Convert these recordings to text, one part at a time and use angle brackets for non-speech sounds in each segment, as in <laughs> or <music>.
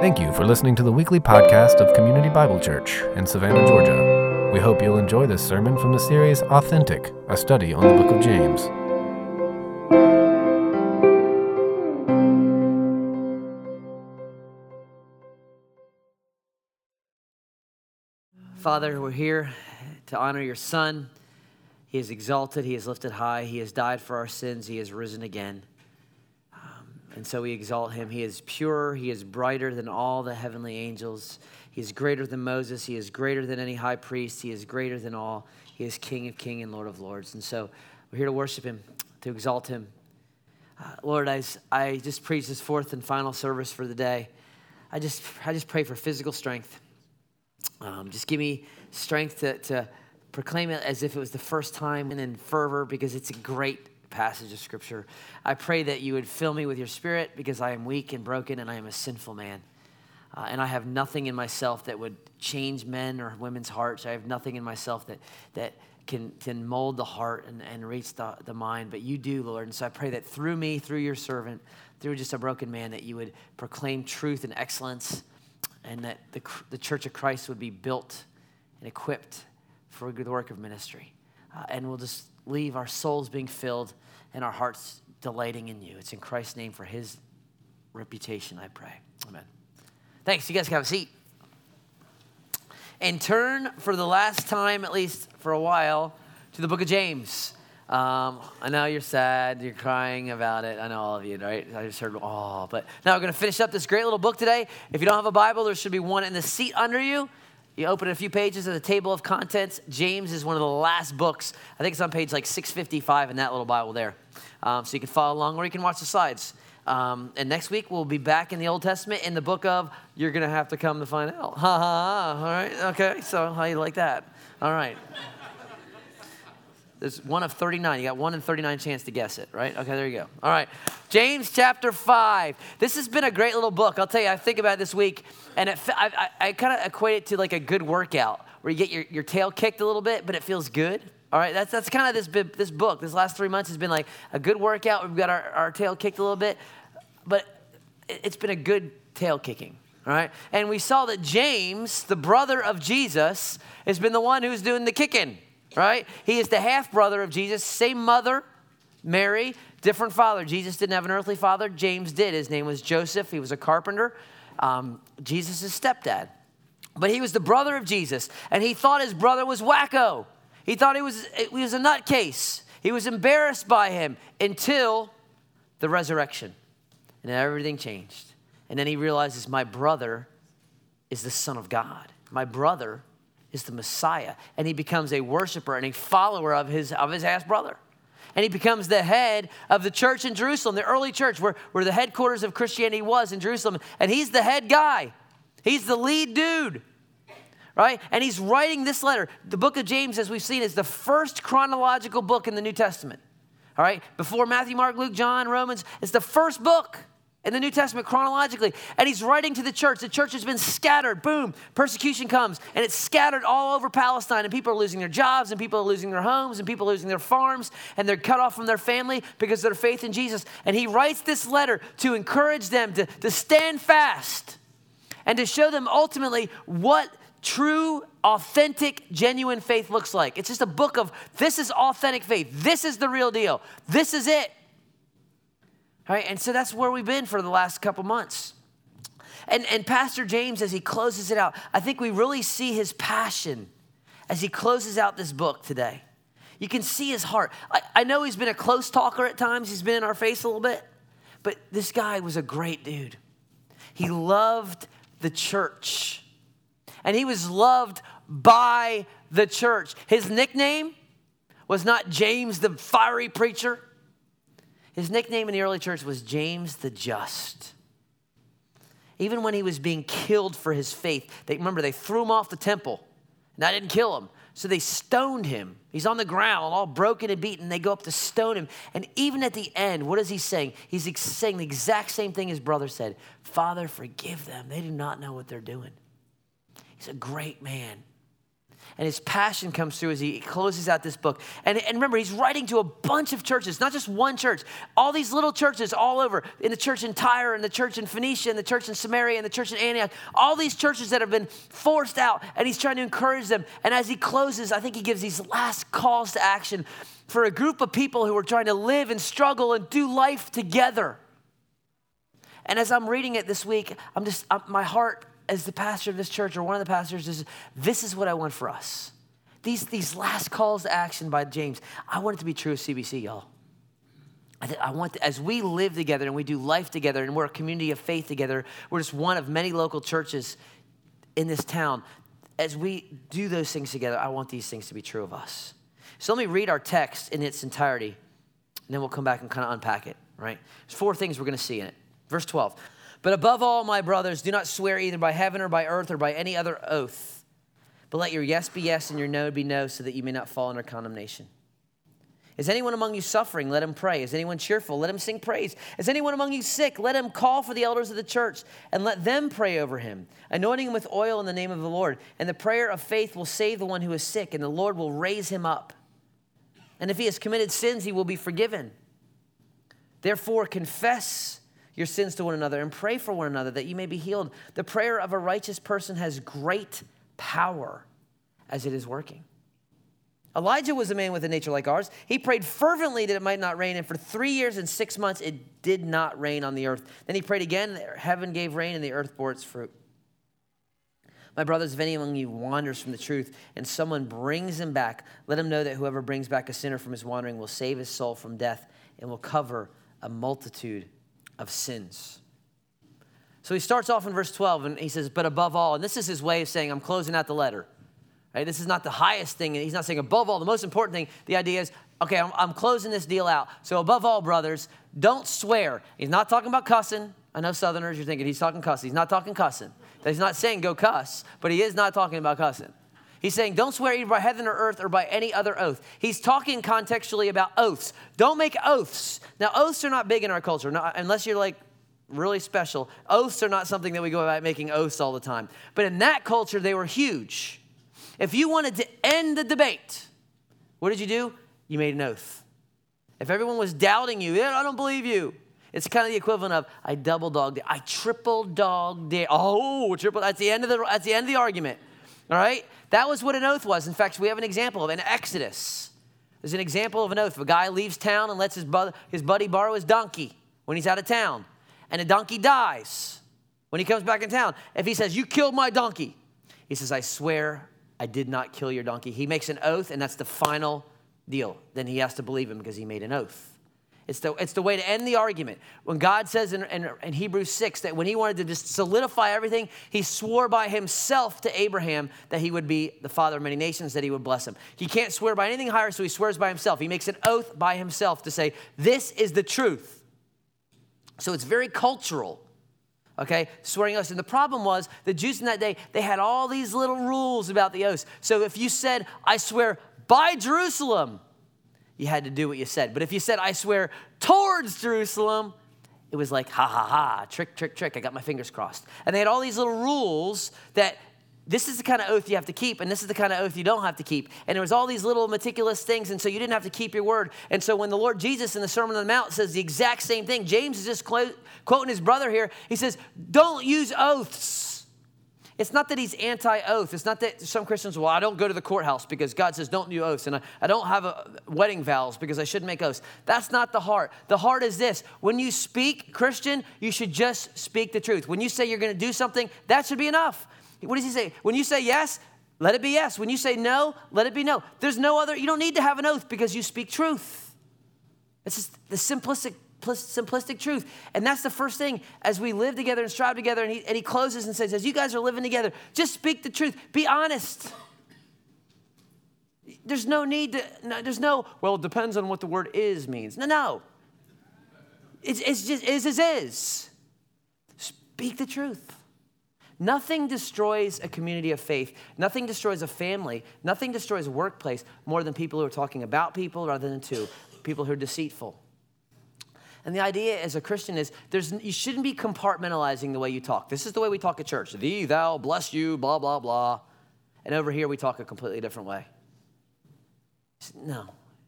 Thank you for listening to the weekly podcast of Community Bible Church in Savannah, Georgia. We hope you'll enjoy this sermon from the series Authentic, a study on the book of James. Father, we're here to honor your Son. He is exalted, He is lifted high, He has died for our sins, He has risen again. And so we exalt Him. He is pure, He is brighter than all the heavenly angels. He is greater than Moses, He is greater than any high priest, He is greater than all. He is King of kings and Lord of lords. And so we're here to worship Him, to exalt Him. Uh, Lord, as I just preach this fourth and final service for the day, I just, I just pray for physical strength. Um, just give me strength to, to proclaim it as if it was the first time and in fervor because it's a great passage of scripture. I pray that you would fill me with your spirit because I am weak and broken and I am a sinful man. Uh, and I have nothing in myself that would change men or women's hearts. I have nothing in myself that, that can, can mold the heart and, and reach the, the mind, but you do, Lord. And so I pray that through me, through your servant, through just a broken man, that you would proclaim truth and excellence and that the, the church of Christ would be built and equipped for the work of ministry. Uh, and we'll just leave our souls being filled and our hearts delighting in you. It's in Christ's name for his reputation, I pray. Amen. Thanks. You guys have a seat. And turn for the last time, at least for a while, to the book of James. Um, I know you're sad, you're crying about it. I know all of you, right? I just heard, oh, but now we're going to finish up this great little book today. If you don't have a Bible, there should be one in the seat under you. You open a few pages of the table of contents. James is one of the last books. I think it's on page like 655 in that little Bible there. Um, so you can follow along or you can watch the slides. Um, and next week we'll be back in the Old Testament in the book of You're to Have to Come to Find Out. Ha ha. All right. Okay. So how you like that? All right. There's one of 39. You got one in 39 chance to guess it, right? Okay, there you go. All right. James chapter 5. This has been a great little book. I'll tell you, I think about it this week, and it, I, I, I kind of equate it to like a good workout where you get your, your tail kicked a little bit, but it feels good. All right, that's, that's kind of this, this book. This last three months has been like a good workout. We've got our, our tail kicked a little bit, but it's been a good tail kicking. All right, and we saw that James, the brother of Jesus, has been the one who's doing the kicking right? He is the half brother of Jesus, same mother, Mary, different father. Jesus didn't have an earthly father, James did. His name was Joseph, he was a carpenter. Um, Jesus' stepdad. But he was the brother of Jesus, and he thought his brother was wacko. He thought he was, he was a nutcase. He was embarrassed by him until the resurrection. And everything changed. And then he realizes, my brother is the Son of God. My brother is the Messiah. And he becomes a worshiper and a follower of his, of his half brother. And he becomes the head of the church in Jerusalem, the early church, where, where the headquarters of Christianity was in Jerusalem. And he's the head guy, he's the lead dude. Right? And he's writing this letter. The book of James, as we've seen, is the first chronological book in the New Testament. All right? Before Matthew, Mark, Luke, John, Romans, it's the first book in the New Testament chronologically. And he's writing to the church. The church has been scattered. Boom, persecution comes, and it's scattered all over Palestine. And people are losing their jobs, and people are losing their homes, and people are losing their farms, and they're cut off from their family because of their faith in Jesus. And he writes this letter to encourage them to, to stand fast and to show them ultimately what true, authentic, genuine faith looks like. It's just a book of this is authentic faith. This is the real deal. This is it. Right? And so that's where we've been for the last couple months. And, and Pastor James, as he closes it out, I think we really see his passion as he closes out this book today. You can see his heart. I, I know he's been a close talker at times, he's been in our face a little bit, but this guy was a great dude. He loved the church, and he was loved by the church. His nickname was not James the fiery preacher. His nickname in the early church was James the Just. Even when he was being killed for his faith, they remember they threw him off the temple, and that didn't kill him. So they stoned him. He's on the ground, all broken and beaten. They go up to stone him. And even at the end, what is he saying? He's saying the exact same thing his brother said Father, forgive them. They do not know what they're doing. He's a great man. And his passion comes through as he closes out this book. And, and remember, he's writing to a bunch of churches, not just one church, all these little churches all over in the church in Tyre, and the church in Phoenicia, and the church in Samaria, and the church in Antioch, all these churches that have been forced out, and he's trying to encourage them. And as he closes, I think he gives these last calls to action for a group of people who are trying to live and struggle and do life together. And as I'm reading it this week, I'm just, I'm, my heart as the pastor of this church or one of the pastors is this is what I want for us. These, these last calls to action by James, I want it to be true of CBC, y'all. I, th- I want, to, as we live together and we do life together and we're a community of faith together, we're just one of many local churches in this town. As we do those things together, I want these things to be true of us. So let me read our text in its entirety, and then we'll come back and kind of unpack it, right? There's four things we're going to see in it. Verse 12. But above all, my brothers, do not swear either by heaven or by earth or by any other oath, but let your yes be yes and your no be no, so that you may not fall under condemnation. Is anyone among you suffering? Let him pray. Is anyone cheerful? Let him sing praise. Is anyone among you sick? Let him call for the elders of the church and let them pray over him, anointing him with oil in the name of the Lord. And the prayer of faith will save the one who is sick, and the Lord will raise him up. And if he has committed sins, he will be forgiven. Therefore, confess your sins to one another and pray for one another that you may be healed. The prayer of a righteous person has great power as it is working. Elijah was a man with a nature like ours. He prayed fervently that it might not rain, and for three years and six months it did not rain on the earth. Then he prayed again, heaven gave rain, and the earth bore its fruit. My brothers, if any among you wanders from the truth and someone brings him back, let him know that whoever brings back a sinner from his wandering will save his soul from death and will cover a multitude of sins. So he starts off in verse 12 and he says, But above all, and this is his way of saying, I'm closing out the letter. Right? This is not the highest thing. And he's not saying above all, the most important thing. The idea is, okay, I'm, I'm closing this deal out. So above all, brothers, don't swear. He's not talking about cussing. I know Southerners, you're thinking he's talking cussing. He's not talking cussing. He's not saying go cuss, but he is not talking about cussing. He's saying, don't swear either by heaven or earth or by any other oath. He's talking contextually about oaths. Don't make oaths. Now, oaths are not big in our culture, not, unless you're like really special. Oaths are not something that we go about making oaths all the time. But in that culture, they were huge. If you wanted to end the debate, what did you do? You made an oath. If everyone was doubting you, yeah, I don't believe you. It's kind of the equivalent of I double dogged it. I triple dogged it. Oh, triple. That's the end of the. That's the end of the argument. All right. That was what an oath was. In fact, we have an example of an Exodus. There's an example of an oath. A guy leaves town and lets his, bu- his buddy borrow his donkey when he's out of town, and the donkey dies when he comes back in town, if he says, You killed my donkey, he says, I swear I did not kill your donkey. He makes an oath, and that's the final deal. Then he has to believe him because he made an oath. It's the, it's the way to end the argument. When God says in, in, in, Hebrews 6 that when he wanted to just solidify everything, he swore by himself to Abraham that he would be the father of many nations, that he would bless him. He can't swear by anything higher, so he swears by himself. He makes an oath by himself to say, This is the truth. So it's very cultural, okay, swearing oaths. And the problem was the Jews in that day, they had all these little rules about the oaths. So if you said, I swear by Jerusalem, you had to do what you said. But if you said, I swear towards Jerusalem, it was like, ha ha ha, trick, trick, trick. I got my fingers crossed. And they had all these little rules that this is the kind of oath you have to keep, and this is the kind of oath you don't have to keep. And there was all these little meticulous things, and so you didn't have to keep your word. And so when the Lord Jesus in the Sermon on the Mount says the exact same thing, James is just quoting his brother here. He says, Don't use oaths it's not that he's anti oath. It's not that some Christians, well, I don't go to the courthouse because God says don't do oaths. And I, I don't have a wedding vows because I shouldn't make oaths. That's not the heart. The heart is this when you speak, Christian, you should just speak the truth. When you say you're going to do something, that should be enough. What does he say? When you say yes, let it be yes. When you say no, let it be no. There's no other, you don't need to have an oath because you speak truth. It's just the simplistic simplistic truth. And that's the first thing as we live together and strive together. And he, and he closes and says, as you guys are living together, just speak the truth. Be honest. There's no need to, no, there's no, well, it depends on what the word is means. No, no. It's, it's just is as is. Speak the truth. Nothing destroys a community of faith. Nothing destroys a family. Nothing destroys a workplace more than people who are talking about people rather than to people who are deceitful. And the idea as a Christian is there's, you shouldn't be compartmentalizing the way you talk. This is the way we talk at church. Thee, thou, bless you, blah, blah, blah. and over here we talk a completely different way. No,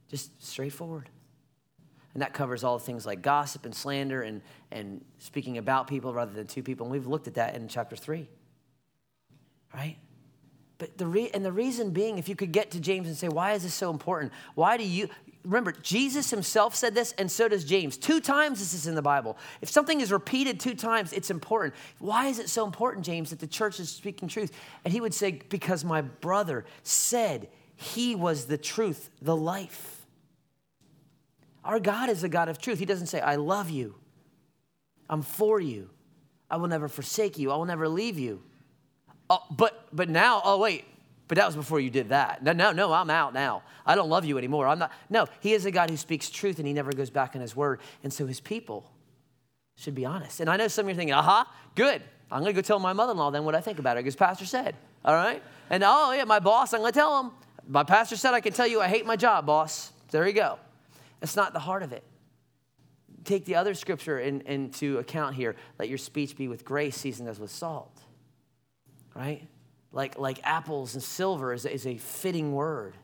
just straightforward. And that covers all the things like gossip and slander and, and speaking about people rather than to people. And we've looked at that in chapter three. Right? But the re- and the reason being, if you could get to James and say, why is this so important? Why do you remember Jesus himself said this, and so does James. Two times this is in the Bible. If something is repeated two times, it's important. Why is it so important, James, that the church is speaking truth? And he would say, Because my brother said he was the truth, the life. Our God is a God of truth. He doesn't say, I love you, I'm for you, I will never forsake you, I will never leave you. Oh, but but now, oh wait, but that was before you did that. No, no, no, I'm out now. I don't love you anymore. I'm not. No, he is a God who speaks truth and he never goes back on his word. And so his people should be honest. And I know some of you are thinking, aha, good. I'm going to go tell my mother in law then what I think about her because Pastor said, all right? And oh, yeah, my boss, I'm going to tell him. My pastor said I can tell you I hate my job, boss. There you go. That's not the heart of it. Take the other scripture in, into account here. Let your speech be with grace, seasoned as with salt. Right? Like, like apples and silver is, is a fitting word,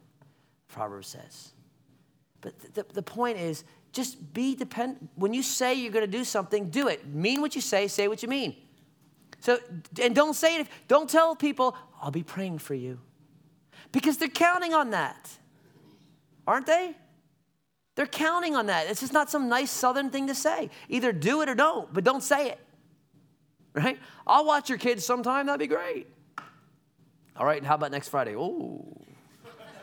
Proverbs says. But the, the point is, just be dependent. When you say you're going to do something, do it. Mean what you say, say what you mean. So, and don't say it, don't tell people, I'll be praying for you. Because they're counting on that, aren't they? They're counting on that. It's just not some nice southern thing to say. Either do it or don't, but don't say it. Right? I'll watch your kids sometime, that'd be great. All right, and how about next Friday? Oh.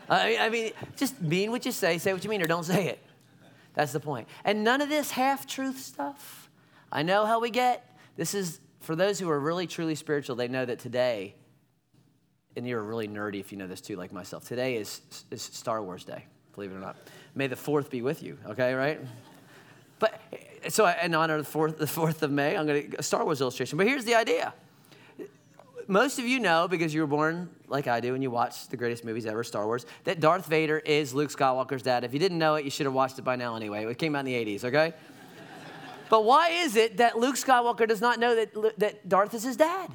I, mean, just mean what you say, say what you mean, or don't say it. That's the point. And none of this half truth stuff. I know how we get. This is, for those who are really truly spiritual, they know that today, and you're really nerdy if you know this too, like myself, today is, is Star Wars Day, believe it or not. May the 4th be with you, okay, right? But, so in honor of the 4th, the 4th of May, I'm going to, a Star Wars illustration. But here's the idea most of you know, because you were born like I do and you watch the greatest movies ever, Star Wars, that Darth Vader is Luke Skywalker's dad. If you didn't know it, you should have watched it by now anyway. It came out in the 80s, okay? <laughs> but why is it that Luke Skywalker does not know that, that Darth is his dad?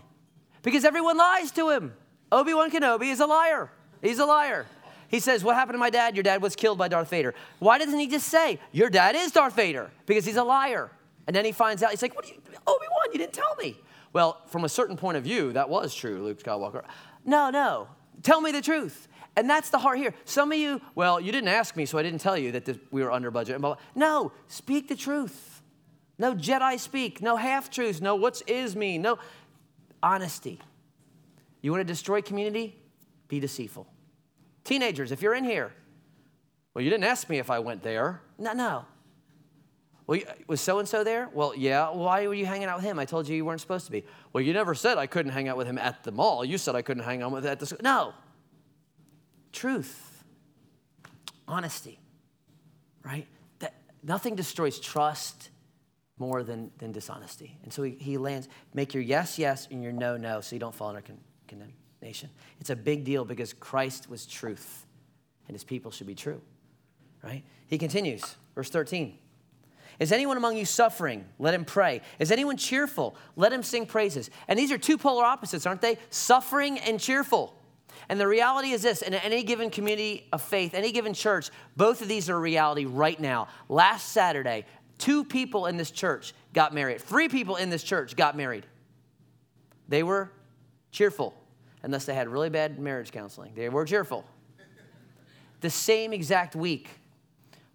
Because everyone lies to him. Obi Wan Kenobi is a liar. He's a liar. He says, What happened to my dad? Your dad was killed by Darth Vader. Why doesn't he just say, Your dad is Darth Vader? Because he's a liar. And then he finds out, he's like, What do you, Obi Wan, you didn't tell me. Well, from a certain point of view, that was true, Luke Skywalker. No, no. Tell me the truth. And that's the heart here. Some of you, well, you didn't ask me, so I didn't tell you that this, we were under budget. No, speak the truth. No Jedi speak. No half truths. No what's is me. No honesty. You want to destroy community? Be deceitful. Teenagers, if you're in here, well, you didn't ask me if I went there. No, no. Well, was so and so there? Well, yeah. Why were you hanging out with him? I told you you weren't supposed to be. Well, you never said I couldn't hang out with him at the mall. You said I couldn't hang out with him at the school. No. Truth, honesty, right? That nothing destroys trust more than, than dishonesty. And so he, he lands, make your yes, yes, and your no, no, so you don't fall under con- condemnation. It's a big deal because Christ was truth, and his people should be true, right? He continues, verse 13. Is anyone among you suffering? Let him pray. Is anyone cheerful? Let him sing praises. And these are two polar opposites, aren't they? Suffering and cheerful. And the reality is this in any given community of faith, any given church, both of these are reality right now. Last Saturday, two people in this church got married. Three people in this church got married. They were cheerful, unless they had really bad marriage counseling. They were cheerful. The same exact week,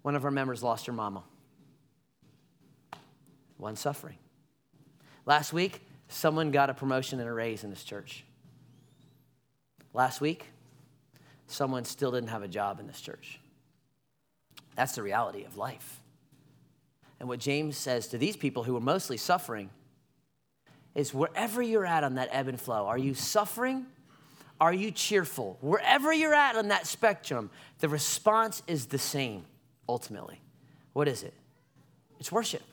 one of our members lost her mama one suffering. Last week, someone got a promotion and a raise in this church. Last week, someone still didn't have a job in this church. That's the reality of life. And what James says to these people who are mostly suffering is wherever you're at on that ebb and flow, are you suffering? Are you cheerful? Wherever you're at on that spectrum, the response is the same ultimately. What is it? It's worship.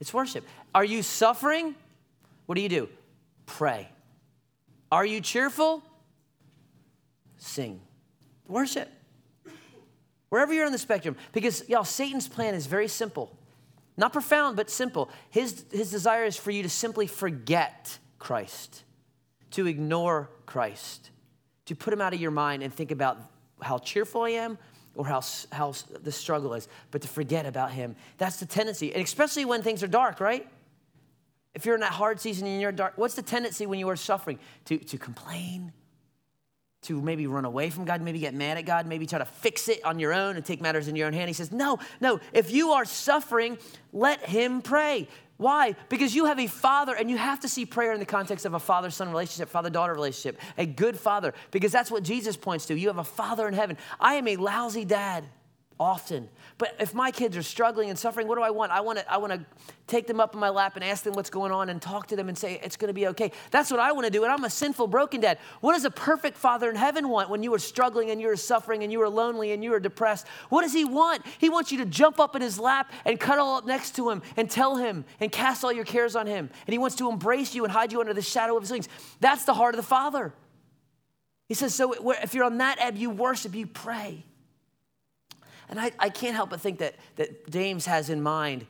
It's worship. Are you suffering? What do you do? Pray. Are you cheerful? Sing. Worship. Wherever you're on the spectrum. Because, y'all, Satan's plan is very simple. Not profound, but simple. His, his desire is for you to simply forget Christ. to ignore Christ, to put him out of your mind and think about how cheerful I am or how, how the struggle is, but to forget about him. That's the tendency, and especially when things are dark, right? If you're in that hard season and you're dark, what's the tendency when you are suffering? To, to complain, to maybe run away from God, maybe get mad at God, maybe try to fix it on your own and take matters in your own hand. He says, No, no, if you are suffering, let Him pray. Why? Because you have a father, and you have to see prayer in the context of a father son relationship, father daughter relationship, a good father, because that's what Jesus points to. You have a father in heaven. I am a lousy dad often. But if my kids are struggling and suffering, what do I want? I want to I want to take them up in my lap and ask them what's going on and talk to them and say it's going to be okay. That's what I want to do and I'm a sinful broken dad. What does a perfect father in heaven want when you are struggling and you are suffering and you are lonely and you are depressed? What does he want? He wants you to jump up in his lap and cuddle up next to him and tell him and cast all your cares on him. And he wants to embrace you and hide you under the shadow of his wings. That's the heart of the father. He says so if you're on that ebb you worship, you pray. And I, I can't help but think that, that James has in mind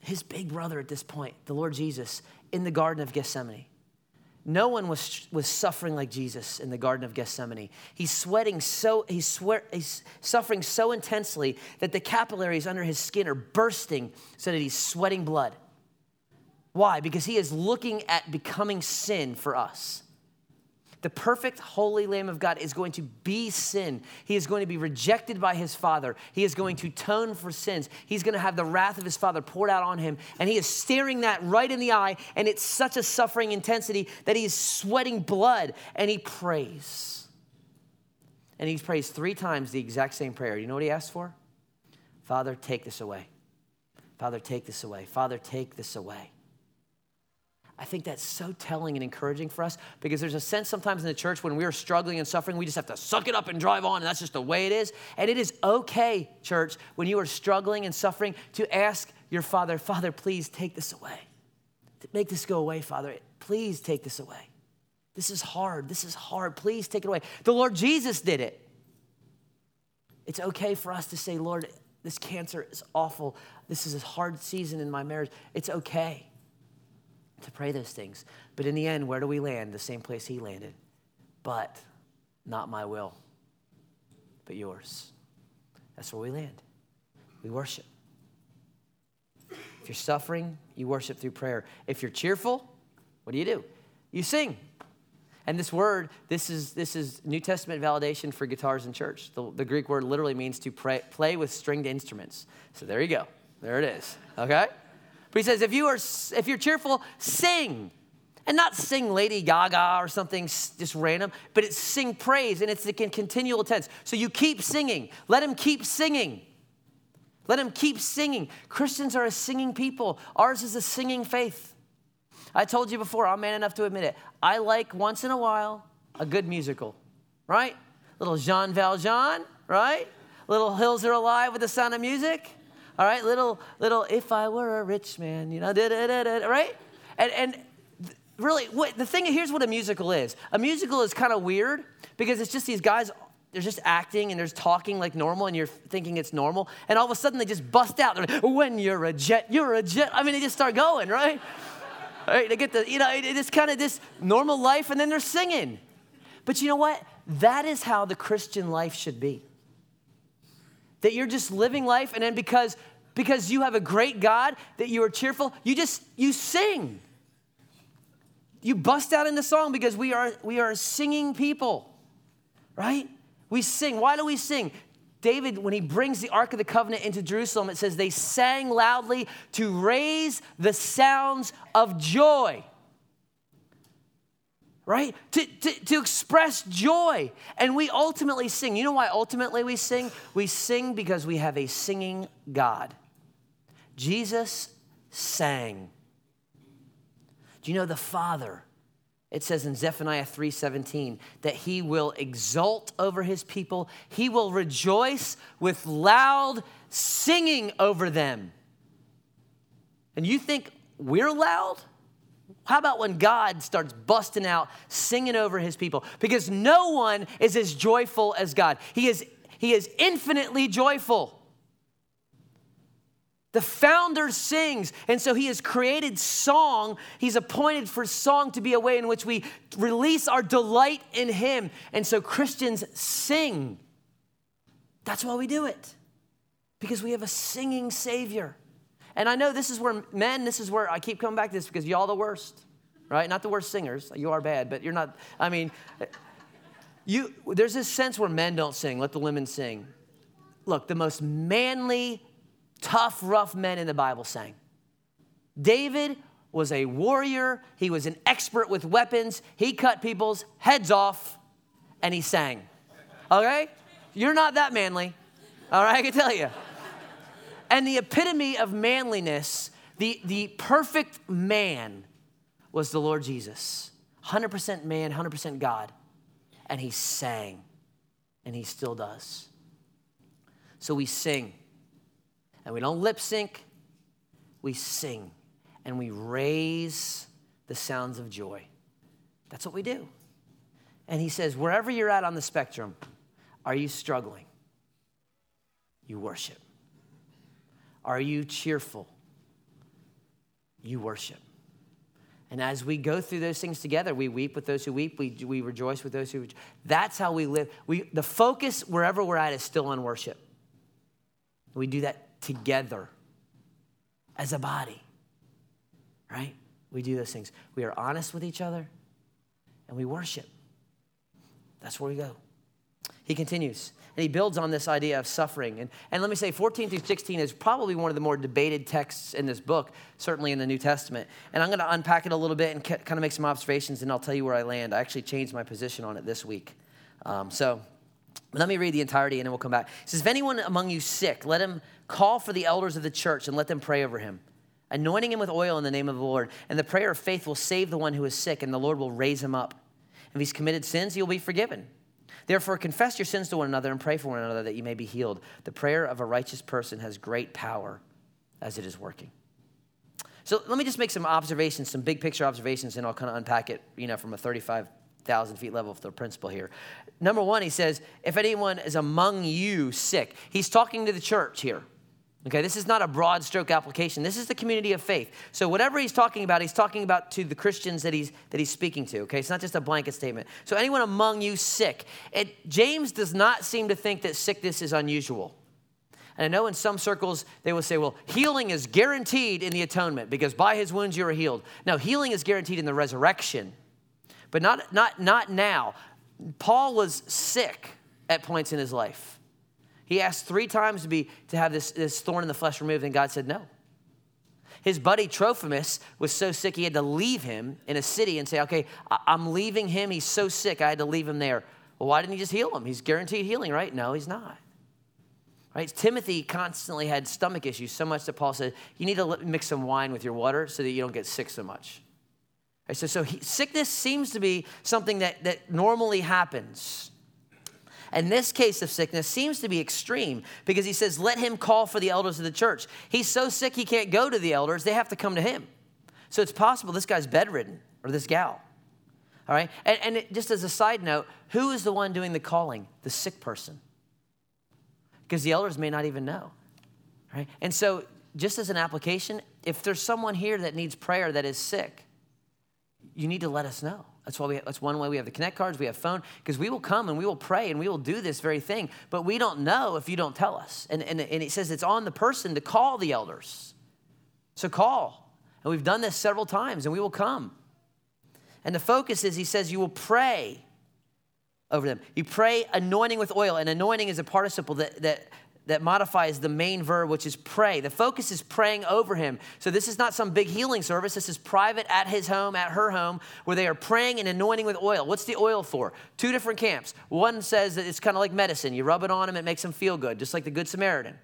his big brother at this point, the Lord Jesus, in the Garden of Gethsemane. No one was, was suffering like Jesus in the Garden of Gethsemane. He's sweating so, he's, swear, he's suffering so intensely that the capillaries under his skin are bursting so that he's sweating blood. Why? Because he is looking at becoming sin for us. The perfect, holy Lamb of God is going to be sin. He is going to be rejected by his Father. He is going to atone for sins. He's going to have the wrath of his Father poured out on him. And he is staring that right in the eye. And it's such a suffering intensity that he is sweating blood. And he prays. And he prays three times the exact same prayer. You know what he asks for? Father, take this away. Father, take this away. Father, take this away. I think that's so telling and encouraging for us because there's a sense sometimes in the church when we are struggling and suffering, we just have to suck it up and drive on, and that's just the way it is. And it is okay, church, when you are struggling and suffering to ask your Father, Father, please take this away. Make this go away, Father. Please take this away. This is hard. This is hard. Please take it away. The Lord Jesus did it. It's okay for us to say, Lord, this cancer is awful. This is a hard season in my marriage. It's okay to pray those things. But in the end, where do we land? The same place he landed. But not my will, but yours. That's where we land. We worship. If you're suffering, you worship through prayer. If you're cheerful, what do you do? You sing. And this word, this is, this is New Testament validation for guitars in church. The, the Greek word literally means to pray, play with stringed instruments. So there you go. There it is. Okay? But he says, if, you are, if you're cheerful, sing. And not sing Lady Gaga or something just random, but it's sing praise and it's in continual tense. So you keep singing. Let him keep singing. Let him keep singing. Christians are a singing people. Ours is a singing faith. I told you before, I'm man enough to admit it. I like once in a while a good musical, right? Little Jean Valjean, right? Little Hills Are Alive with the sound of music. All right, little, little, if I were a rich man, you know, da, da, da, right? And, and really, what, the thing, here's what a musical is. A musical is kind of weird because it's just these guys, they're just acting and they're talking like normal and you're thinking it's normal. And all of a sudden they just bust out. Like, when you're a jet, you're a jet. I mean, they just start going, right? right? They get the, you know, it, it's kind of this normal life and then they're singing. But you know what? That is how the Christian life should be that you're just living life and then because because you have a great God that you are cheerful, you just you sing. You bust out into song because we are we are singing people. Right? We sing. Why do we sing? David, when he brings the Ark of the Covenant into Jerusalem, it says they sang loudly to raise the sounds of joy right? To, to, to express joy. And we ultimately sing. You know why ultimately we sing? We sing because we have a singing God. Jesus sang. Do you know the Father? It says in Zephaniah 3:17 that he will exult over his people. He will rejoice with loud singing over them. And you think we're loud? How about when God starts busting out, singing over his people? Because no one is as joyful as God. He is, he is infinitely joyful. The founder sings. And so he has created song. He's appointed for song to be a way in which we release our delight in him. And so Christians sing. That's why we do it, because we have a singing Savior. And I know this is where men, this is where I keep coming back to this because y'all the worst, right? Not the worst singers. You are bad, but you're not. I mean, you, there's this sense where men don't sing, let the women sing. Look, the most manly, tough, rough men in the Bible sang. David was a warrior, he was an expert with weapons, he cut people's heads off, and he sang. Okay? You're not that manly, all right? I can tell you. And the epitome of manliness, the, the perfect man, was the Lord Jesus. 100% man, 100% God and he sang, and he still does. So we sing, and we don't lip sync, we sing, and we raise the sounds of joy. That's what we do. And he says, wherever you're at on the spectrum, are you struggling? You worship. Are you cheerful? You worship. And as we go through those things together, we weep with those who weep, we, we rejoice with those who rejoice. That's how we live. We, the focus, wherever we're at, is still on worship. We do that together as a body, right? We do those things. We are honest with each other and we worship. That's where we go. He continues. And he builds on this idea of suffering. And, and let me say, 14 through 16 is probably one of the more debated texts in this book, certainly in the New Testament. And I'm going to unpack it a little bit and kind of make some observations, and I'll tell you where I land. I actually changed my position on it this week. Um, so let me read the entirety and then we'll come back. It says, If anyone among you sick, let him call for the elders of the church and let them pray over him, anointing him with oil in the name of the Lord. And the prayer of faith will save the one who is sick, and the Lord will raise him up. If he's committed sins, he'll be forgiven. Therefore, confess your sins to one another and pray for one another that you may be healed. The prayer of a righteous person has great power as it is working. So let me just make some observations, some big picture observations, and I'll kind of unpack it, you know, from a 35,000 feet level of the principle here. Number one, he says, if anyone is among you sick, he's talking to the church here. Okay, this is not a broad stroke application. This is the community of faith. So whatever he's talking about, he's talking about to the Christians that he's that he's speaking to. Okay, it's not just a blanket statement. So anyone among you sick, it, James does not seem to think that sickness is unusual. And I know in some circles they will say, well, healing is guaranteed in the atonement because by his wounds you are healed. No, healing is guaranteed in the resurrection, but not not not now. Paul was sick at points in his life. He asked three times to, be, to have this, this thorn in the flesh removed, and God said no. His buddy Trophimus was so sick he had to leave him in a city and say, Okay, I'm leaving him. He's so sick, I had to leave him there. Well, why didn't he just heal him? He's guaranteed healing, right? No, he's not. Right? Timothy constantly had stomach issues so much that Paul said, You need to mix some wine with your water so that you don't get sick so much. Right? So, so he, sickness seems to be something that, that normally happens. And this case of sickness seems to be extreme because he says, let him call for the elders of the church. He's so sick he can't go to the elders, they have to come to him. So it's possible this guy's bedridden or this gal. All right? And, and it, just as a side note, who is the one doing the calling? The sick person. Because the elders may not even know. Right? And so, just as an application, if there's someone here that needs prayer that is sick, you need to let us know. That's why we, that's one way we have the connect cards, we have phone, because we will come and we will pray and we will do this very thing, but we don't know if you don't tell us. And, and, and it says it's on the person to call the elders. So call. And we've done this several times and we will come. And the focus is, he says, you will pray over them. You pray anointing with oil, and anointing is a participle that, that that modifies the main verb, which is pray. The focus is praying over him. So this is not some big healing service. This is private at his home, at her home, where they are praying and anointing with oil. What's the oil for? Two different camps. One says that it's kind of like medicine. You rub it on him, it makes him feel good, just like the Good Samaritan.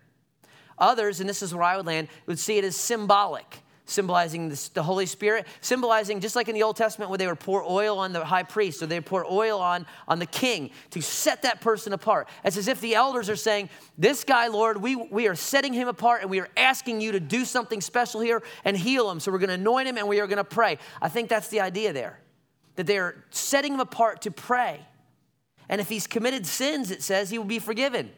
Others, and this is where I would land, would see it as symbolic symbolizing the Holy Spirit, symbolizing just like in the Old Testament where they would pour oil on the high priest or they would pour oil on, on the king to set that person apart. It's as if the elders are saying, This guy, Lord, we, we are setting him apart and we are asking you to do something special here and heal him. So we're going to anoint him and we are going to pray. I think that's the idea there, that they are setting him apart to pray. And if he's committed sins, it says he will be forgiven.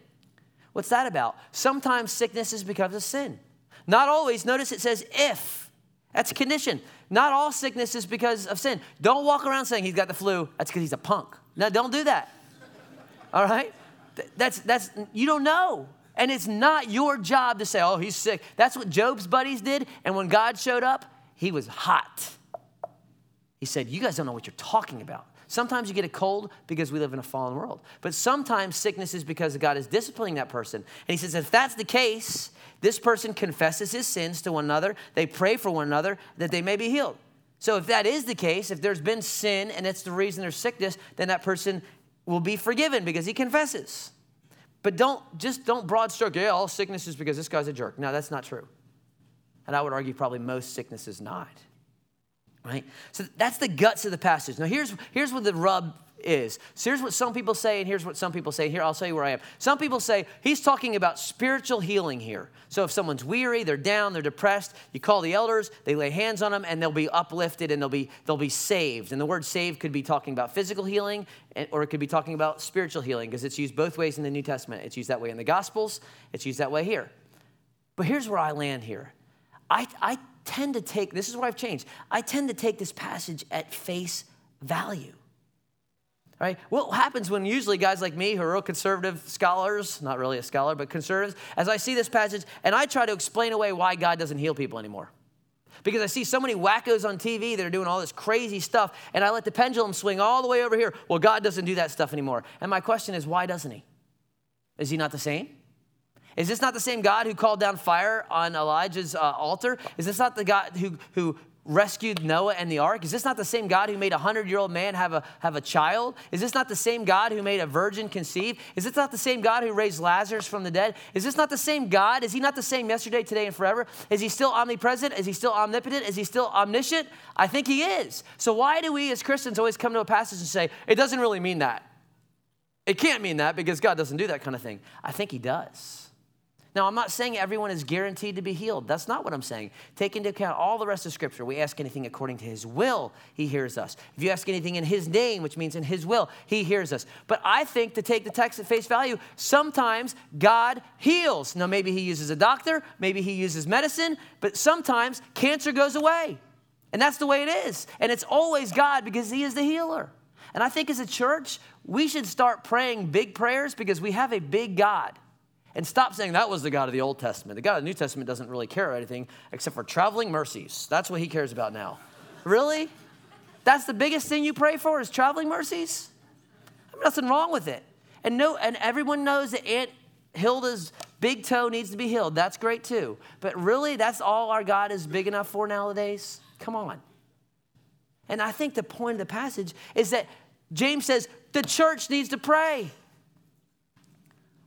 What's that about? Sometimes sickness is because of sin. Not always. Notice it says if. That's a condition. Not all sickness is because of sin. Don't walk around saying he's got the flu. That's because he's a punk. No, don't do that. All right? That's, that's, you don't know. And it's not your job to say, oh, he's sick. That's what Job's buddies did. And when God showed up, he was hot. He said, You guys don't know what you're talking about. Sometimes you get a cold because we live in a fallen world. But sometimes sickness is because God is disciplining that person. And he says, if that's the case, this person confesses his sins to one another, they pray for one another that they may be healed. So if that is the case, if there's been sin and it's the reason there's sickness, then that person will be forgiven because he confesses. But don't just don't broad stroke, yeah, all sickness is because this guy's a jerk. No, that's not true. And I would argue probably most sickness is not right? So that's the guts of the passage. Now, here's, here's what the rub is. So here's what some people say, and here's what some people say. Here, I'll tell you where I am. Some people say he's talking about spiritual healing here. So if someone's weary, they're down, they're depressed, you call the elders, they lay hands on them, and they'll be uplifted and they'll be, they'll be saved. And the word saved could be talking about physical healing, or it could be talking about spiritual healing, because it's used both ways in the New Testament. It's used that way in the Gospels, it's used that way here. But here's where I land here. I, I tend to take, this is what I've changed, I tend to take this passage at face value. Right? What happens when usually guys like me who are real conservative scholars, not really a scholar, but conservatives, as I see this passage and I try to explain away why God doesn't heal people anymore. Because I see so many wackos on TV that are doing all this crazy stuff, and I let the pendulum swing all the way over here. Well, God doesn't do that stuff anymore. And my question is, why doesn't He? Is He not the same? Is this not the same God who called down fire on Elijah's uh, altar? Is this not the God who, who rescued Noah and the ark? Is this not the same God who made a hundred year old man have a, have a child? Is this not the same God who made a virgin conceive? Is this not the same God who raised Lazarus from the dead? Is this not the same God? Is he not the same yesterday, today, and forever? Is he still omnipresent? Is he still omnipotent? Is he still omniscient? I think he is. So why do we as Christians always come to a passage and say, it doesn't really mean that? It can't mean that because God doesn't do that kind of thing. I think he does. Now, I'm not saying everyone is guaranteed to be healed. That's not what I'm saying. Take into account all the rest of Scripture. We ask anything according to His will, He hears us. If you ask anything in His name, which means in His will, He hears us. But I think to take the text at face value, sometimes God heals. Now, maybe He uses a doctor, maybe He uses medicine, but sometimes cancer goes away. And that's the way it is. And it's always God because He is the healer. And I think as a church, we should start praying big prayers because we have a big God. And stop saying that was the God of the Old Testament. The God of the New Testament doesn't really care about anything except for traveling mercies. That's what he cares about now. really? That's the biggest thing you pray for is traveling mercies? There's nothing wrong with it. And no, and everyone knows that Aunt Hilda's big toe needs to be healed. That's great too. But really, that's all our God is big enough for nowadays? Come on. And I think the point of the passage is that James says the church needs to pray.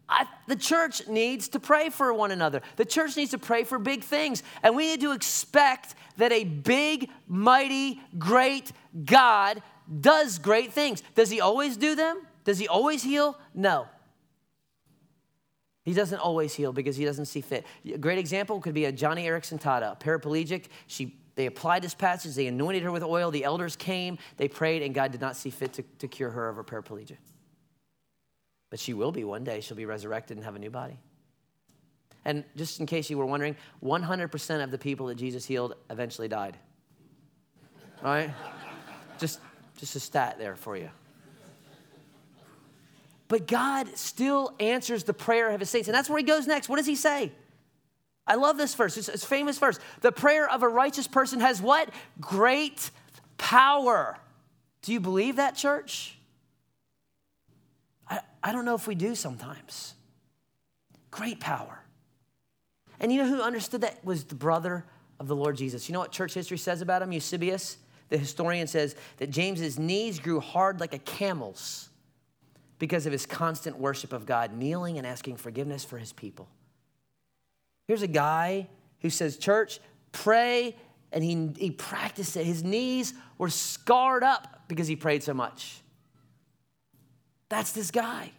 I, the church needs to pray for one another. The church needs to pray for big things. And we need to expect that a big, mighty, great God does great things. Does he always do them? Does he always heal? No. He doesn't always heal because he doesn't see fit. A great example could be a Joni Eareckson Tada, paraplegic. She, they applied this passage, they anointed her with oil, the elders came, they prayed, and God did not see fit to, to cure her of her paraplegia. But she will be one day. She'll be resurrected and have a new body. And just in case you were wondering, 100% of the people that Jesus healed eventually died. All right? just, just a stat there for you. But God still answers the prayer of his saints. And that's where he goes next. What does he say? I love this verse. It's, it's famous verse. The prayer of a righteous person has what? Great power. Do you believe that, church? I don't know if we do sometimes. Great power. And you know who understood that was the brother of the Lord Jesus. You know what church history says about him? Eusebius, the historian, says that James's knees grew hard like a camel's because of his constant worship of God, kneeling and asking forgiveness for his people. Here's a guy who says, Church, pray, and he, he practiced it. His knees were scarred up because he prayed so much. That's this guy.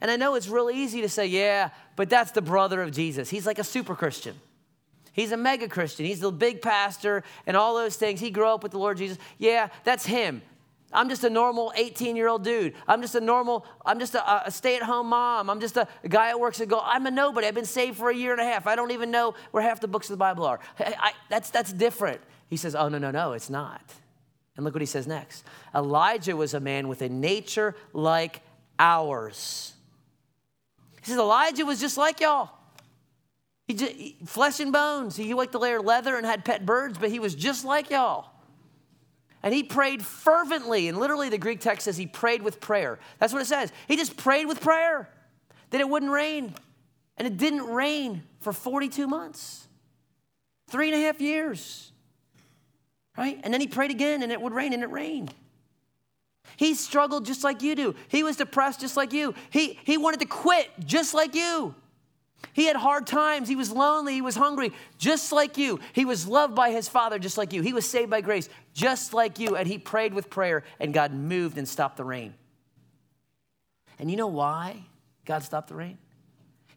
And I know it's real easy to say, yeah, but that's the brother of Jesus. He's like a super Christian. He's a mega Christian. He's the big pastor and all those things. He grew up with the Lord Jesus. Yeah, that's him. I'm just a normal 18 year old dude. I'm just a normal, I'm just a, a stay at home mom. I'm just a, a, guy that works and go, I'm a nobody. I've been saved for a year and a half. I don't even know where half the books of the Bible are. I, I, that's, that's different. He says, Oh, no, no, no, it's not. And look what he says next Elijah was a man with a nature like ours. He says, Elijah was just like y'all. He, just, he flesh and bones. He liked to wear leather and had pet birds, but he was just like y'all. And he prayed fervently. And literally, the Greek text says he prayed with prayer. That's what it says. He just prayed with prayer that it wouldn't rain. And it didn't rain for 42 months, three and a half years. Right? And then he prayed again and it would rain and it rained. He struggled just like you do. He was depressed just like you. He, he wanted to quit just like you. He had hard times. He was lonely. He was hungry, just like you. He was loved by his father, just like you. He was saved by grace, just like you. And he prayed with prayer, and God moved and stopped the rain. And you know why God stopped the rain?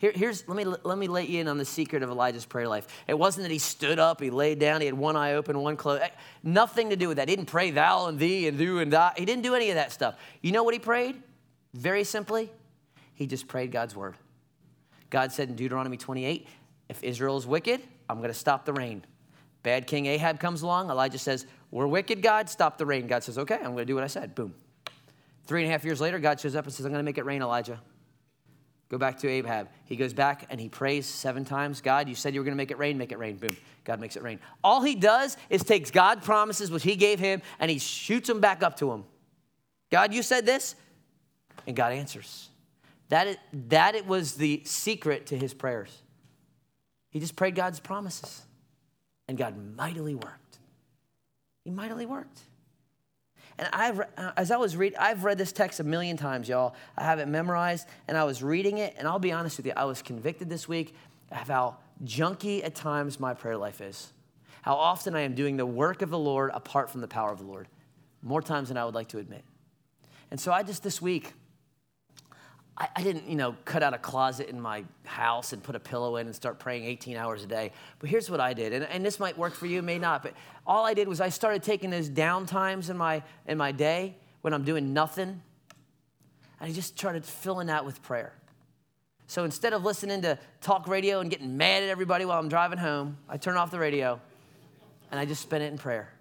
Here, here's let me let me let you in on the secret of Elijah's prayer life. It wasn't that he stood up, he laid down, he had one eye open, one closed. Eh, nothing to do with that. He didn't pray thou and thee and do and die. He didn't do any of that stuff. You know what he prayed? Very simply, he just prayed God's word. God said in Deuteronomy 28, if Israel is wicked, I'm going to stop the rain. Bad King Ahab comes along. Elijah says, We're wicked, God, stop the rain. God says, Okay, I'm going to do what I said. Boom. Three and a half years later, God shows up and says, I'm going to make it rain, Elijah. Go back to Ahab. He goes back and he prays seven times. God, you said you were going to make it rain, make it rain. Boom. God makes it rain. All he does is takes God promises, which he gave him, and he shoots them back up to him. God, you said this, and God answers. That it, that it was the secret to his prayers. He just prayed God's promises, and God mightily worked. He mightily worked. And I've, uh, as I was reading, I've read this text a million times, y'all. I have it memorized, and I was reading it, and I'll be honest with you, I was convicted this week of how junky at times my prayer life is. How often I am doing the work of the Lord apart from the power of the Lord. More times than I would like to admit. And so I just this week, I, I, didn't, you know, cut out a closet in my house and put a pillow in and start praying 18 hours a day. But here's what I did, and, and this might work for you, may not. But all I did was I started taking those down times in my in my day when I'm doing nothing, and I just started filling that with prayer. So instead of listening to talk radio and getting mad at everybody while I'm driving home, I turn off the radio, and I just spend it in prayer.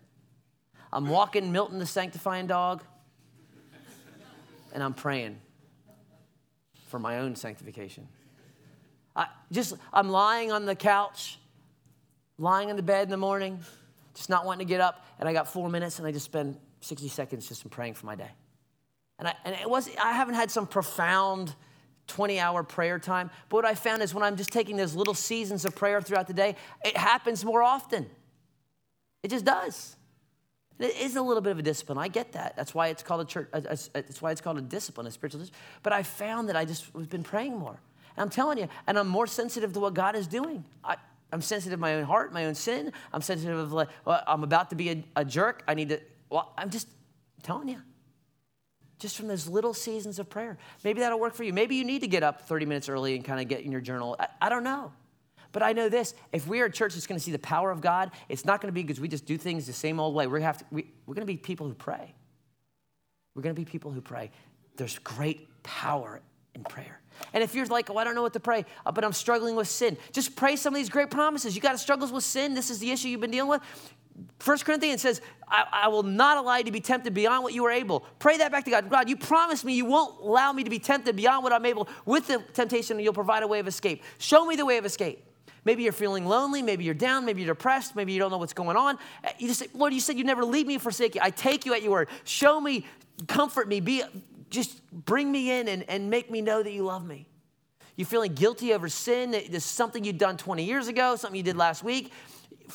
I'm walking Milton the sanctifying dog, and I'm praying for my own sanctification. I just I'm lying on the couch, lying in the bed in the morning, just not wanting to get up, and I got four minutes, and I just spend 60 seconds just in praying for my day. And, I, and it was I haven't had some profound 20 hour prayer time, but what I found is when I'm just taking those little seasons of prayer throughout the day, it happens more often. It just does. It is a little bit of a discipline. I get that. That's why it's called a church. That's why it's called a discipline, a spiritual discipline. But I found that I just have been praying more. And I'm telling you, and I'm more sensitive to what God is doing. I, am sensitive to my own heart, my own sin. I'm sensitive of like, well, I'm about to be a, a jerk. I need to. Well, I'm just telling you. Just from those little seasons of prayer. Maybe that'll work for you. Maybe you need to get up 30 minutes early and kind of get in your journal. I, I don't know. But I know this if we are a church that's going to see the power of God, it's not going to be because we just do things the same old way. We're, have to, we, we're going to be people who pray. We're going to be people who pray. There's great power in prayer. And if you're like, oh, I don't know what to pray, uh, but I'm struggling with sin, just pray some of these great promises. You got struggles with sin. This is the issue you've been dealing with. First Corinthians says, I, I, will not allow you to be tempted beyond what you are able. Pray that back to God. God, you promised me you won't allow me to be tempted beyond what I'm able. With the temptation, you'll provide a way of escape. Show me the way of escape. Maybe you're feeling lonely. Maybe you're down. Maybe you're depressed. Maybe you don't know what's going on. Uh, you just say, Lord, you said you never leave me forsake you. I take you at your word. Show me, comfort me, be, just bring me in and, and make me know that you love me. You're feeling guilty over sin. There's something you'd done 20 years ago, something you did last week.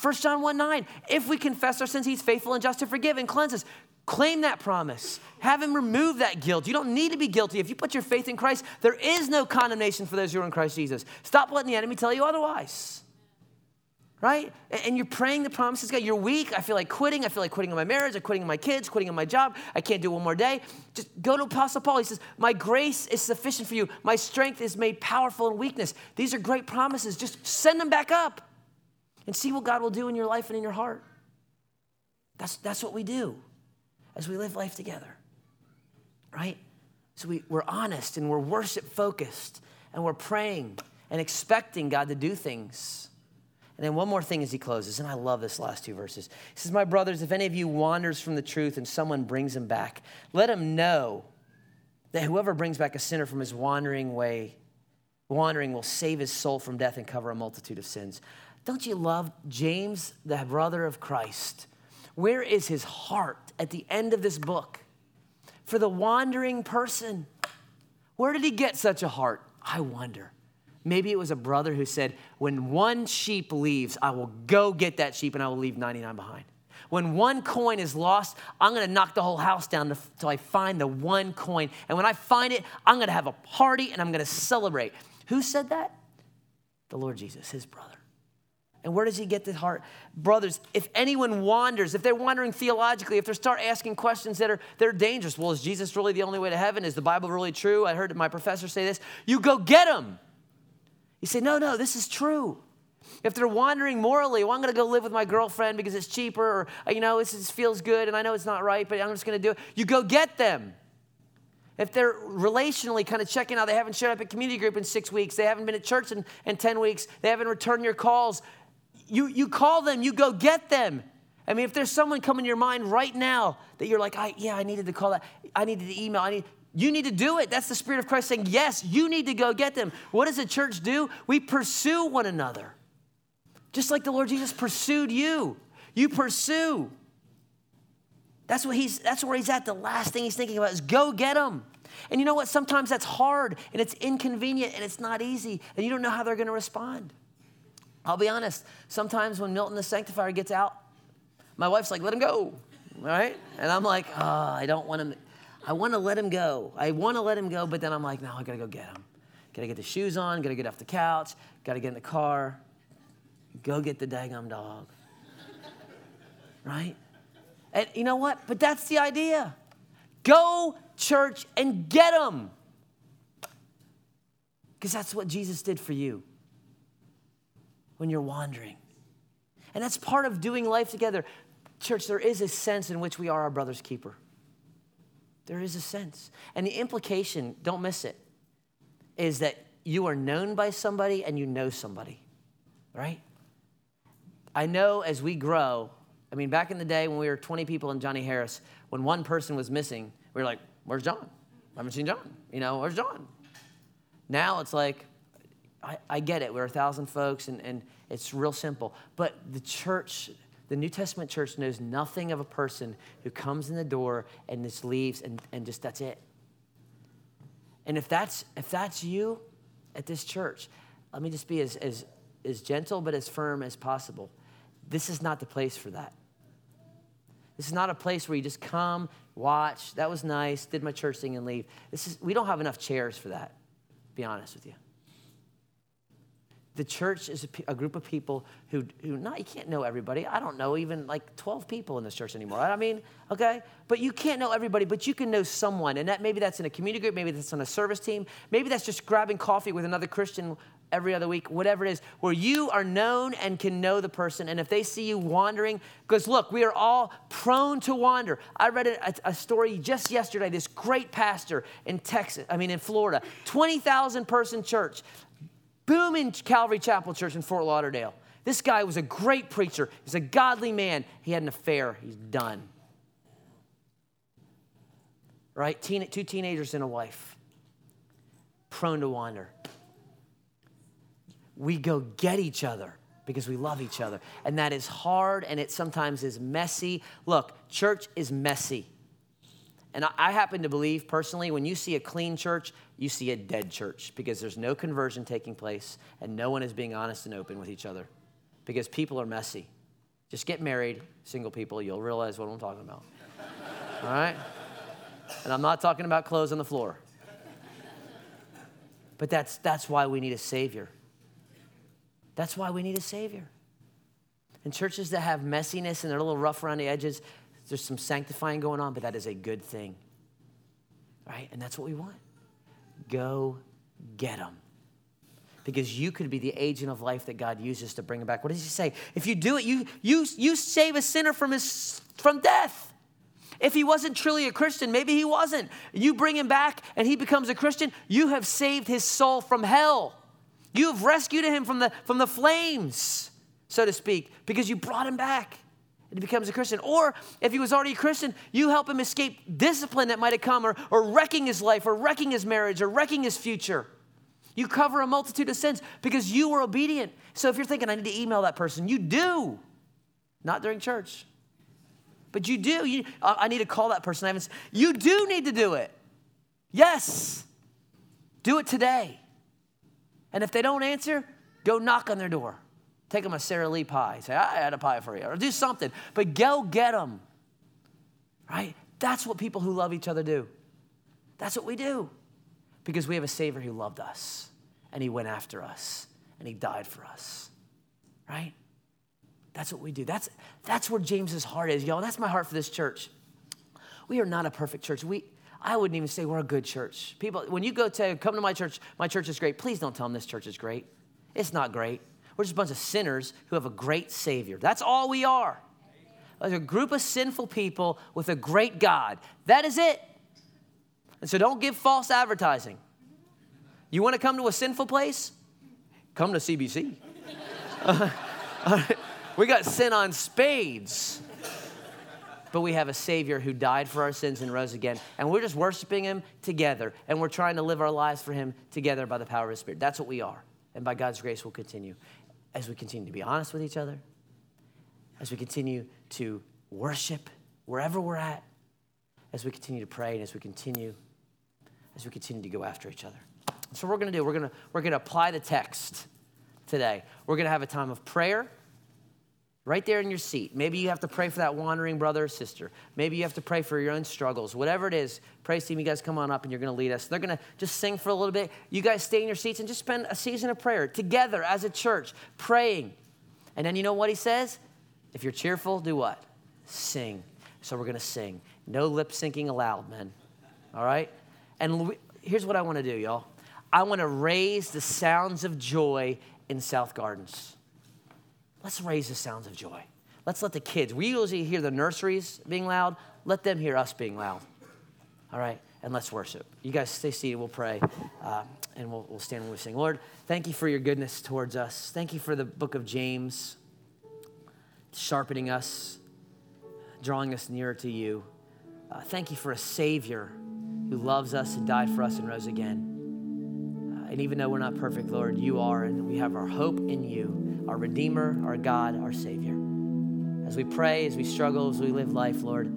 1 John 1 9, if we confess our sins, he's faithful and just to forgive and cleanse us. Claim that promise. Have him remove that guilt. You don't need to be guilty. If you put your faith in Christ, there is no condemnation for those who are in Christ Jesus. Stop letting the enemy tell you otherwise. Right? And you're praying the promises, God. You're weak. I feel like quitting. I feel like quitting on my marriage. I'm quitting on my kids, quitting on my job. I can't do one more day. Just go to Apostle Paul. He says, My grace is sufficient for you. My strength is made powerful in weakness. These are great promises. Just send them back up and see what God will do in your life and in your heart. That's, that's what we do. as we live life together, right? So we, we're honest and we're worship focused and we're praying and expecting God to do things. And then one more thing as he closes, and I love this last two verses. He says, My brothers, if any of you wanders from the truth and someone brings him back, let him know that whoever brings back a sinner from his wandering way, wandering will save his soul from death and cover a multitude of sins. Don't you love James, the brother of Christ? Where is his heart at the end of this book? For the wandering person. Where did he get such a heart? I wonder. Maybe it was a brother who said, When one sheep leaves, I will go get that sheep and I will leave 99 behind. When one coin is lost, I'm gonna knock the whole house down until I find the one coin. And when I find it, I'm gonna have a party and I'm gonna celebrate. Who said that? The Lord Jesus, his brother. And where does he get the heart? Brothers, if anyone wanders, if they're wandering theologically, if they start asking questions that are, they're dangerous, well, is Jesus really the only way to heaven? Is the Bible really true? I heard my professor say this. You go get them. You say, no, no, this is true. If they're wandering morally, well, I'm going to go live with my girlfriend because it's cheaper, or, uh, you know, this feels good and I know it's not right, but I'm just going to do it. You go get them. If they're relationally kind of checking out, they haven't showed up at community group in six weeks, they haven't been at church in, in 10 weeks, they haven't returned your calls, you, you call them, you go get them. I mean, if there's someone coming to your mind right now that you're like, I, yeah, I needed to call that, I needed to email, I need, you need to do it. That's the Spirit of Christ saying, Yes, you need to go get them. What does the church do? We pursue one another. Just like the Lord Jesus pursued you. You pursue. That's what he's that's where he's at. The last thing he's thinking about is go get them. And you know what? Sometimes that's hard and it's inconvenient and it's not easy, and you don't know how they're gonna respond. I'll be honest, sometimes when Milton the Sanctifier gets out, my wife's like, let him go. All right? And I'm like, oh, I don't want him. I want to let him go. I want to let him go, but then I'm like, no, I got to go get him. Got to get the shoes on, got to get off the couch, got to get in the car, go get the daggum dog. right? And you know what? But that's the idea. Go, church, and get them. Because that's what Jesus did for you when you're wandering. And that's part of doing life together. Church, there is a sense in which we are our brother's keeper. There is a sense. And the implication, don't miss it, is that you are known by somebody and you know somebody, right? I know as we grow, I mean, back in the day when we were 20 people in Johnny Harris, when one person was missing, we were like, where's John? I haven't seen John. You know, where's John? Now it's like, I, I get it. We're a thousand folks and, and it's real simple. But the church, the New Testament church knows nothing of a person who comes in the door and just leaves and, and just that's it. And if that's if that's you at this church, let me just be as, as, as gentle but as firm as possible. This is not the place for that. This is not a place where you just come, watch, that was nice, did my church thing and leave. This is we don't have enough chairs for that, be honest with you the church is a, a, group of people who, who not, you can't know everybody. I don't know even like 12 people in this church anymore. I mean, okay? But you can't know everybody, but you can know someone. And that maybe that's in a community group, maybe that's on a service team, maybe that's just grabbing coffee with another Christian every other week, whatever it is, where you are known and can know the person. And if they see you wandering, because look, we are all prone to wander. I read a, a, story just yesterday, this great pastor in Texas, I mean, in Florida, 20,000 person church booming Calvary Chapel Church in Fort Lauderdale. This guy was a great preacher. He's a godly man. He had an affair. He's done. Right? Teen, two teenagers and a wife. Prone to wander. We go get each other because we love each other. And that is hard and it sometimes is messy. Look, church is messy. And I happen to believe personally, when you see a clean church, you see a dead church because there's no conversion taking place and no one is being honest and open with each other because people are messy. Just get married, single people, you'll realize what I'm talking about. <laughs> All right? And I'm not talking about clothes on the floor. But that's, that's why we need a Savior. That's why we need a Savior. And churches that have messiness and they're a little rough around the edges, there's some sanctifying going on, but that is a good thing. Right? And that's what we want. Go get them. Because you could be the agent of life that God uses to bring them back. What does he say? If you do it, you, you, you save a sinner from, his, from death. If he wasn't truly a Christian, maybe he wasn't. You bring him back and he becomes a Christian, you have saved his soul from hell. You have rescued him from the, from the flames, so to speak, because you brought him back and he becomes a Christian. Or if he was already a Christian, you help him escape discipline that might have come or, or wrecking his life or wrecking his marriage or wrecking his future. You cover a multitude of sins because you were obedient. So if you're thinking, I need to email that person, you do. Not during church. But you do. You, I need to call that person. I haven't. You do need to do it. Yes. Do it today. And if they don't answer, go knock on their door. Take them a Sara Lee pie. Say, I had a pie for you. Or do something. But go get them. Right? That's what people who love each other do. That's what we do. Because we have a Savior who loved us. And He went after us. And He died for us. Right? That's what we do. That's, that's where James's heart is, y'all. That's my heart for this church. We are not a perfect church. We, I wouldn't even say we're a good church. People, when you go to come to my church, my church is great. Please don't tell them this church is great. It's not great. We're just a bunch of sinners who have a great Savior. That's all we are. Like a group of sinful people with a great God. That is it. And so don't give false advertising. You want to come to a sinful place? Come to CBC. <laughs> we got sin on spades. But we have a Savior who died for our sins and rose again. And we're just worshiping Him together. And we're trying to live our lives for Him together by the power of His Spirit. That's what we are. And by God's grace, we'll continue. As we continue to be honest with each other, as we continue to worship wherever we're at, as we continue to pray, and as we continue, as we continue to go after each other. So we're gonna do, we're gonna, we're gonna apply the text today. We're gonna have a time of prayer right there in your seat. Maybe you have to pray for that wandering brother or sister. Maybe you have to pray for your own struggles. Whatever it is, praise team, you guys come on up and you're going to lead us. They're going to just sing for a little bit. You guys stay in your seats and just spend a season of prayer together as a church, praying. And then you know what he says? If you're cheerful, do what? Sing. So we're going to sing. No lip syncing allowed, men. All right? And here's what I want to do, y'all. I want to raise the sounds of joy in South Gardens. Let's raise the sounds of joy. Let's let the kids, we usually hear the nurseries being loud, let them hear us being loud. All right? And let's worship. You guys stay seated, we'll pray, uh, and we'll, we'll stand and we'll sing. Lord, thank you for your goodness towards us. Thank you for the book of James, sharpening us, drawing us nearer to you. Uh, thank you for a Savior who loves us and died for us and rose again. And even though we're not perfect, Lord, you are, and we have our hope in you our Redeemer, our God, our Savior. As we pray, as we struggle, as we live life, Lord,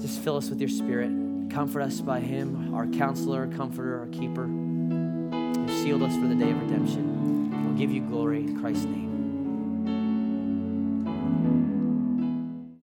just fill us with your Spirit. Comfort us by Him, our counselor, comforter, our keeper. You've sealed us for the day of redemption. We'll give you glory in Christ's name.